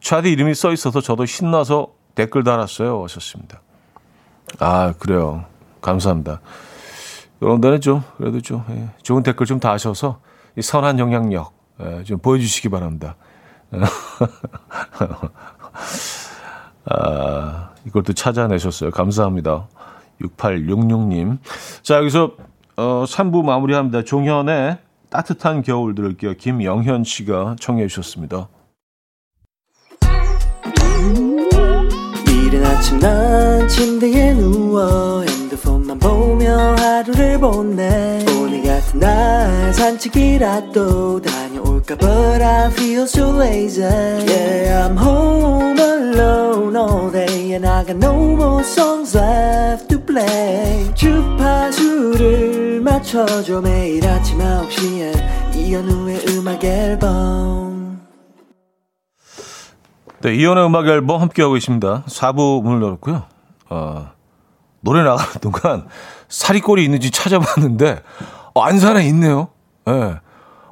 차디 이름이 써 있어서 저도 신나서 댓글 달았어요. 하셨습니다. 아, 그래요. 감사합니다. 데는 좀, 그래도 좀, 예, 좋은 댓글 좀 다셔서 이 선한 영향력 예, 좀 보여주시기 바랍니다. 아, 이걸 또 찾아내셨어요. 감사합니다. 6866님. 자, 여기서 어, 3부 마무리합니다. 종현의 따뜻한 겨울 들을게요. 김영현 씨가 청해 주셨습니다. 이른 아침 난 침대에 누워 핸드폰만 보며 하루를 보내 오늘 같은 날 산책이라도 다 볼까 But I feel so lazy. Yeah I'm home alone all day And I got no more songs left to play. 주파수를 맞춰줘 매일 아침 9시에 이현우의 음악 앨범. 네, 이현우의 음악 앨범 함께하고 있습니다. 4부 문을 열었고요. 어, 노래 나가는 동안 사리꼴이 있는지 찾아봤는데 어, 안산에 있네요. 예. 네.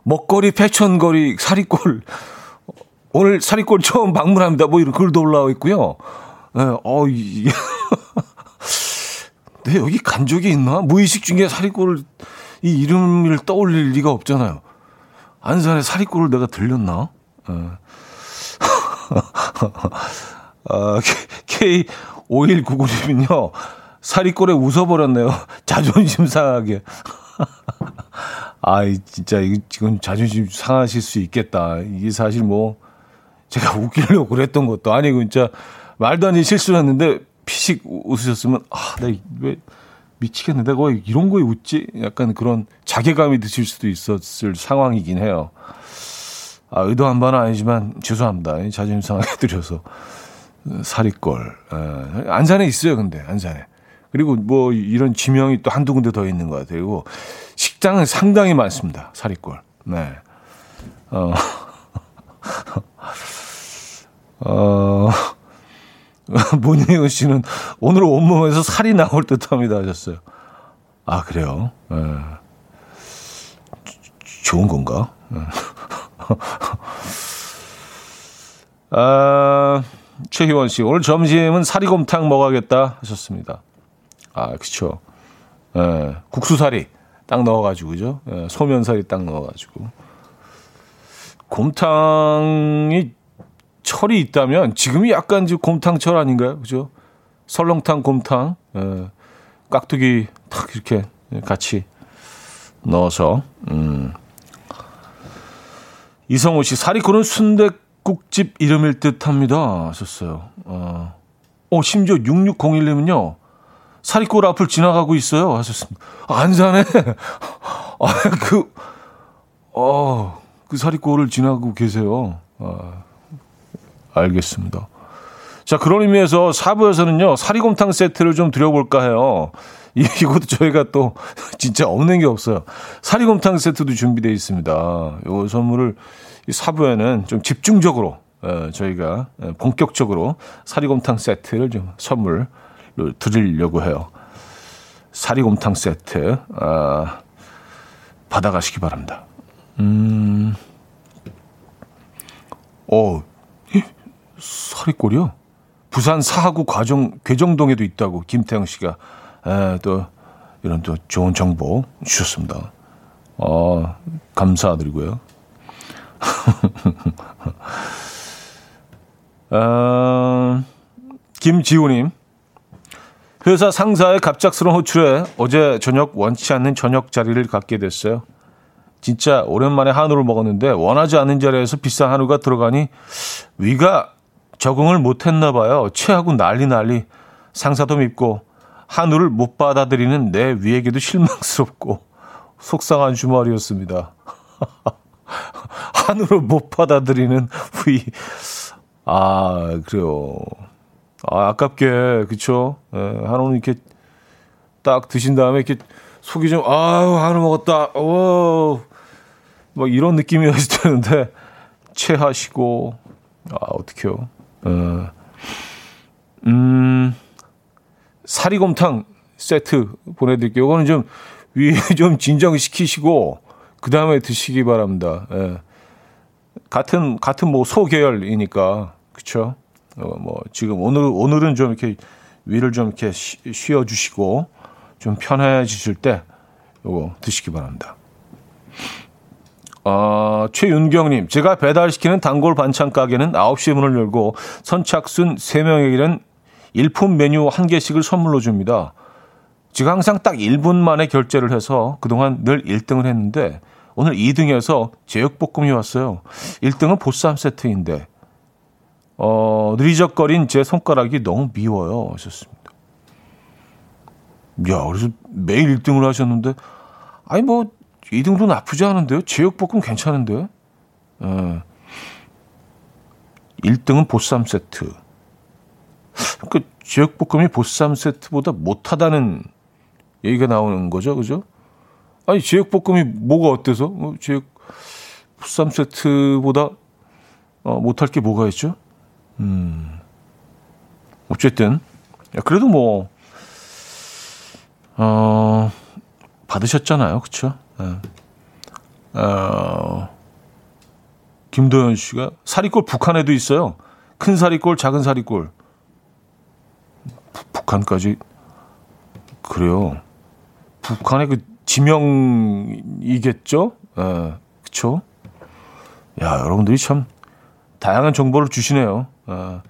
먹거리, 패천거리, 사리골. 오늘 사리골 처음 방문합니다. 뭐 이런 글도 올라와 있고요. 네, 어, 이게. 네, 여기 간 적이 있나? 무의식 중에 사리골, 이 이름을 떠올릴 리가 없잖아요. 안산에 사리골을 내가 들렸나? 네. 아, K5199님은요, 사리골에 웃어버렸네요. 자존심 상하게. 아이, 진짜, 이거 지금 자존심 상하실 수 있겠다. 이게 사실 뭐, 제가 웃기려고 그랬던 것도 아니고, 진짜, 말도 아닌 실수를 했는데, 피식 웃으셨으면, 아, 나 왜 미치겠는데, 거 이런 거에 웃지? 약간 그런 자괴감이 드실 수도 있었을 상황이긴 해요. 아, 의도한 바는 아니지만, 죄송합니다. 자존심 상하게 드려서. 사리꼴. 아, 안산에 있어요, 근데, 안산에. 그리고 뭐 이런 지명이 또 한두 군데 더 있는 것 같아요. 식당은 상당히 많습니다. 사리골. 네. 어, 어, 문희은 씨는 오늘 온몸에서 살이 나올 듯 합니다 하셨어요. 아, 그래요? 네. 좋은 건가? 네. 아, 최희원 씨, 오늘 점심은 사리곰탕 먹어야겠다 하셨습니다. 아, 그쵸. 예, 국수사리 딱 넣어가지고, 그죠? 예, 소면사리 딱 넣어가지고. 곰탕이 철이 있다면 지금이 약간 지금 곰탕철 아닌가요? 그죠? 설렁탕, 곰탕, 예, 깍두기 탁 이렇게 같이 넣어서, 음. 이성호 씨, 사리코는 순대국집 이름일 듯 합니다. 하셨어요. 어, 어 심지어 6601님은요, 사리골 앞을 지나가고 있어요. 하셨습니다. 안산에, 아, 그, 어, 그 사리골을 지나고 계세요. 아, 알겠습니다. 자, 그런 의미에서 사부에서는요, 사리곰탕 세트를 좀 드려볼까 해요. 이것도 저희가 또 진짜 없는 게 없어요. 사리곰탕 세트도 준비되어 있습니다. 요 선물을 사부에는 좀 집중적으로 어, 저희가 본격적으로 사리곰탕 세트를 좀 선물로 드리려고 해요. 사리곰탕 세트 아, 받아가시기 바랍니다. 음, 어, 사리꼴이요? 부산 사하구 과정 괴정동에도 있다고 김태형 씨가 에, 또 이런 또 좋은 정보 주셨습니다. 어, 감사드리고요. 어, 김지우님, 회사 상사의 갑작스러운 호출에 어제 저녁 원치 않는 저녁 자리를 갖게 됐어요. 진짜 오랜만에 한우를 먹었는데 원하지 않는 자리에서 비싼 한우가 들어가니 위가 적응을 못했나 봐요. 체하고 난리 난리. 상사도 밉고 한우를 못 받아들이는 내 위에게도 실망스럽고 속상한 주말이었습니다. 한우를 못 받아들이는 위. 아 그래요. 아 아깝게 그쵸. 예, 한우는 이렇게 딱 드신 다음에 이렇게 속이 좀 아우 한우 먹었다. 오. 뭐 이런 느낌이었을 텐데 체하시고 아 어떡해요. 어, 음, 사리곰탕 세트 보내 드릴게요. 이거는 좀 위에 좀 진정시키시고 그 다음에 드시기 바랍니다. 예. 같은 같은 뭐 소계열이니까 그쵸? 어, 뭐 지금 오늘 오늘은 좀 이렇게 위를 좀 이렇게 쉬어 주시고 좀 편해지실 때 요거 드시기 바랍니다. 어, 최윤경님, 제가 배달시키는 단골 반찬 가게는 9시에 문을 열고 선착순 3명에게는 일품 메뉴 한 개씩을 선물로 줍니다. 제가 항상 딱 1분 만에 결제를 해서 그동안 늘 1등을 했는데 오늘 2등에서 제육볶음이 왔어요. 1등은 보쌈 세트인데 어, 느리적거린 제 손가락이 너무 미워요. 하셨습니다. 야, 그래서 매일 1등을 하셨는데 아니 뭐 2등도 나쁘지 않은데요? 제육볶음 괜찮은데요? 예. 1등은 보쌈 세트. 그 제육볶음이 보쌈 세트보다 못하다는 얘기가 나오는 거죠, 그죠? 아니 제육볶음이 뭐가 어때서? 어, 제육 보쌈 세트보다 어, 못할 게 뭐가 있죠? 음. 어쨌든 그래도 뭐 어, 받으셨잖아요, 그렇죠? 네. 어, 김도현 씨가 사리골 북한에도 있어요. 큰 사리골, 작은 사리골. 북한까지 그래요. 북한의 그 지명이겠죠? 예, 네, 그쵸? 야, 여러분들이 참 다양한 정보를 주시네요. 예.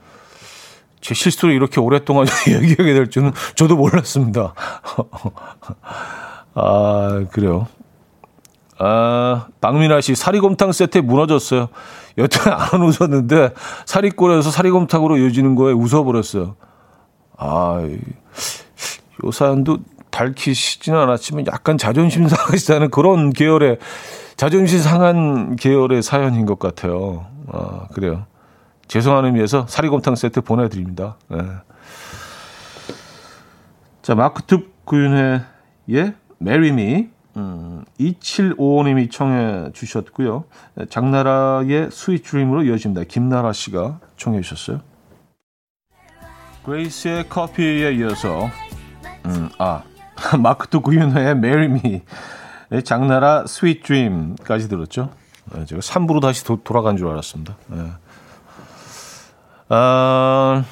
제 실수로 이렇게 오랫동안 얘기하게 될 줄은 저도 몰랐습니다. 아, 그래요. 아, 박민아 씨, 사리곰탕 세트에 무너졌어요. 여튼 안 웃었는데, 사리골에서 사리곰탕으로 이어지는 거에 웃어버렸어요. 아, 요 사연도 밝히시지는 않았지만 약간 자존심 상하시다는 그런 계열의, 자존심 상한 계열의 사연인 것 같아요. 아, 그래요. 죄송한 의미에서 사리곰탕 세트 보내드립니다. 네. 자, 마크 툽 구윤회의 Marry Me. 음, 2755님이 청해 주셨고요. 장나라의 Sweet Dream으로 이어집니다. 김나라 씨가 청해 주셨어요. 그레이스의 커피에 이어서 음, 아 구윤회의 Marry Me 장나라 Sweet Dream까지 들었죠. 네, 제가 3부로 다시 도, 돌아간 줄 알았습니다. 네. 아,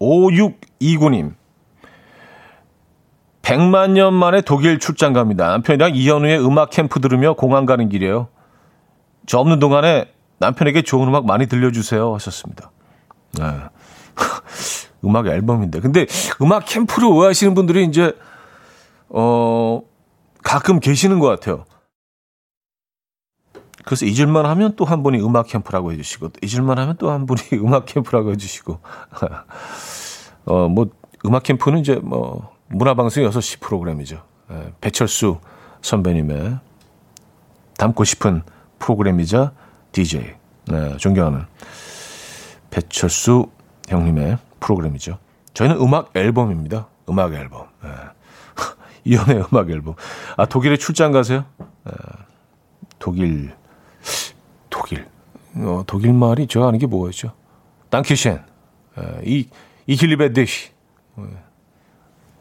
5629님 100만 년 만에 독일 출장 갑니다. 남편이랑 이현우의 음악 캠프 들으며 공항 가는 길이에요. 저 없는 동안에 남편에게 좋은 음악 많이 들려주세요. 하셨습니다. 네. 음악 앨범인데. 근데 음악 캠프를 오해하시는 분들이 이제, 어, 가끔 계시는 것 같아요. 그래서 잊을만 하면 또 한 분이 음악 캠프라고 해주시고, 잊을만 하면 또 한 분이 음악 캠프라고 해주시고, 어, 뭐, 음악 캠프는 이제 뭐, 문화방송 6시 프로그램이죠. 예, 배철수 선배님의 담고 싶은 프로그램이자 DJ. 네, 존경하는 배철수 형님의 프로그램이죠. 저희는 음악 앨범입니다. 음악 앨범. 예. 이연의 음악 앨범. 아, 독일에 출장 가세요? 예. 독일, 독일. 어, 독일 말이 저 아는 게 뭐였죠? 땅키셴. 예. 이, 이힐리베드시. 예.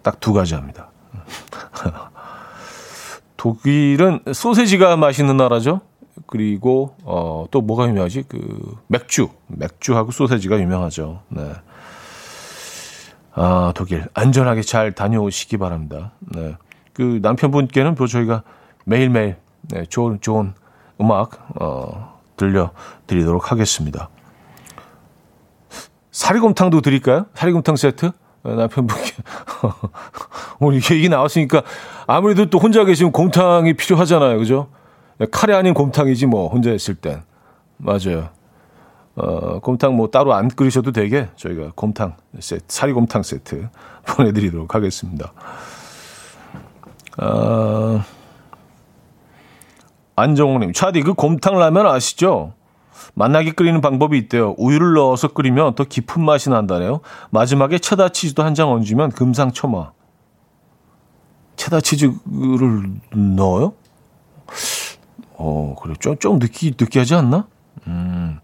딱두 가지 합니다. 독일은 소세지가 맛있는 나라죠. 그리고 어, 또 뭐가 유명하지? 그 맥주, 맥주하고 소세지가 유명하죠. 네. 아, 독일 안전하게 잘 다녀오시기 바랍니다. 네. 그 남편분께는 또 저희가 매일 매일 네, 좋은 좋은 음악 어, 들려 드리도록 하겠습니다. 사리곰탕도 드릴까요? 사리곰탕 세트? 네, 남편분께 오늘 얘기 나왔으니까 아무래도 또 혼자 계시면 곰탕이 필요하잖아요, 그죠? 카레 아닌 곰탕이지 뭐 혼자 있을 땐 맞아요. 어, 곰탕 뭐 따로 안 끓이셔도 되게 저희가 곰탕 세트, 사리곰탕 세트 보내드리도록 하겠습니다. 어, 안정호님, 차디 그 곰탕 라면 아시죠? 만나게 끓이는 방법이 있대요. 우유를 넣어서 끓이면 더 깊은 맛이 난다네요. 마지막에 체다 치즈도 한 장 얹으면 금상첨화. 체다 치즈를 넣어요? 어, 그래. 좀, 좀 느끼, 느끼하지 않나? 음.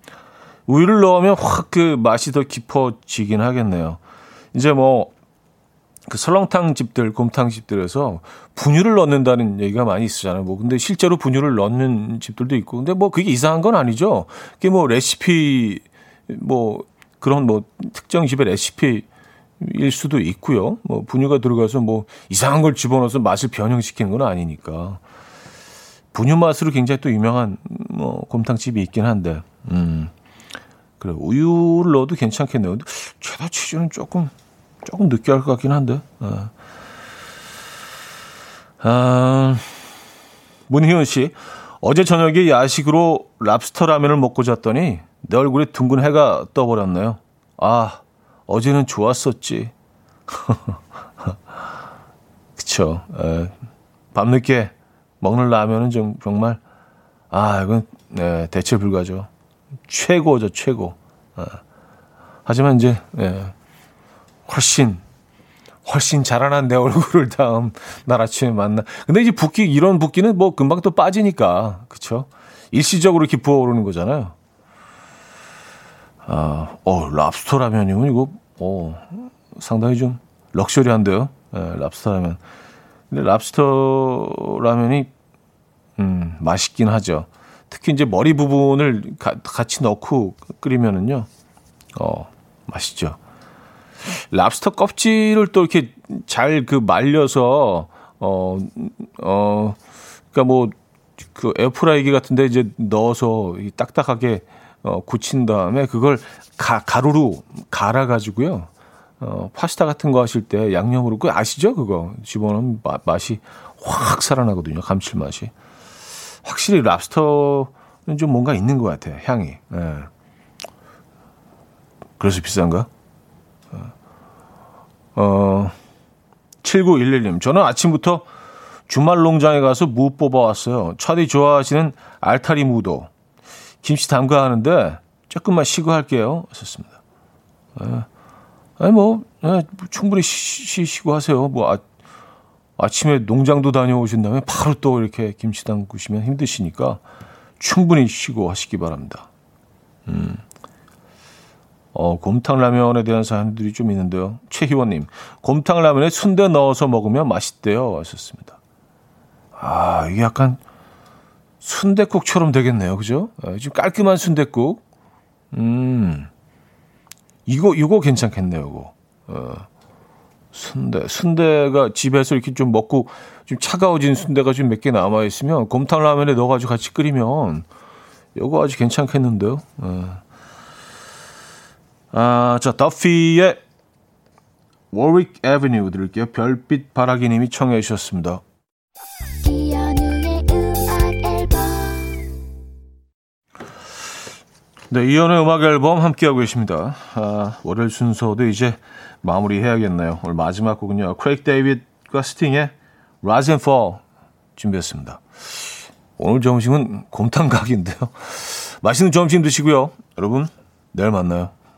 우유를 넣으면 확 그 맛이 더 깊어지긴 하겠네요. 이제 뭐, 그 설렁탕 집들, 곰탕 집들에서 분유를 넣는다는 얘기가 많이 있잖아요. 뭐, 근데 실제로 분유를 넣는 집들도 있고. 근데 뭐, 그게 이상한 건 아니죠. 그게 뭐, 레시피, 뭐, 그런 뭐, 특정 집의 레시피, 일 수도 있고요. 뭐 분유가 들어가서 뭐 이상한 걸 집어넣어서 맛을 변형시키는 건 아니니까. 분유 맛으로 굉장히 또 유명한 뭐 곰탕집이 있긴 한데, 음. 그래 우유를 넣어도 괜찮겠네요. 근데 체다 치즈는 조금 조금 느끼할 것 같긴 한데. 아, 아 문희원 씨 어제 저녁에 야식으로 랍스터 라면을 먹고 잤더니 내 얼굴에 둥근 해가 떠버렸네요. 아 어제는 좋았었지. 그쵸. 에, 밤늦게 먹는 라면은 좀 정말 아 이건 네, 대체 불가죠. 최고죠 최고. 아. 하지만 이제 네, 훨씬 훨씬 자라난 내 얼굴을 다음 날 아침에 만나. 근데 이제 붓기 이런 붓기는 뭐 금방 또 빠지니까 그쵸? 일시적으로 이렇게 부어오르는 거잖아요. 아, 어 랍스터 라면이면 이거 어 상당히 좀 럭셔리한데요. 네, 랍스터 라면. 근데 랍스터 라면이 음, 맛있긴 하죠. 특히 이제 머리 부분을 가, 같이 넣고 끓이면은요, 어, 맛있죠. 랍스터 껍질을 또 이렇게 잘 그 말려서, 어, 어, 그니까 뭐, 그 에어프라이기 같은데 이제 넣어서 딱딱하게 어, 굳힌 다음에 그걸 가, 가루로 갈아가지고요. 어, 파스타 같은 거 하실 때 양념으로, 그 아시죠? 그거 집어넣으면 마, 맛이 확 살아나거든요. 감칠맛이. 확실히 랍스터는 좀 뭔가 있는 것 같아요. 향이. 예. 그래서 비싼가? 어, 7911님. 저는 아침부터 주말 농장에 가서 무 뽑아왔어요. 차디 좋아하시는 알타리 무도. 김치 담가 하는데 조금만 쉬고 할게요. 하셨습니다. 예. 아니, 뭐, 예, 충분히 쉬, 쉬고 하세요. 뭐, 아, 아침에 농장도 다녀오신 다음에 바로 또 이렇게 김치 담그시면 힘드시니까 충분히 쉬고 하시기 바랍니다. 음. 어, 곰탕 라면에 대한 사람들이 좀 있는데요. 최희원님, 곰탕 라면에 순대 넣어서 먹으면 맛있대요. 하셨습니다. 아, 이게 약간 순대국처럼 되겠네요. 그죠? 아, 지금 깔끔한 순대국. 음, 이거, 이거 괜찮겠네요. 이거. 어. 순대. 순대가 집에서 이렇게 좀 먹고 좀 차가워진 순대가 좀 몇 개 남아 있으면 곰탕 라면에 넣어가지고 같이 끓이면 이거 아주 괜찮겠는데요. 네. 아, 자, 더피의 워릭 에비뉴 들을게요. 별빛 바라기님이 청해 주셨습니다. 네, 이연의 음악 앨범 함께하고 계십니다. 아, 월요일 순서도 이제 마무리해야겠네요. 오늘 마지막 곡은요. 크레이크 데이빗과 스팅의 Rise and Fall 준비했습니다. 오늘 점심은 곰탕 각인데요. 맛있는 점심 드시고요. 여러분, 내일 만나요.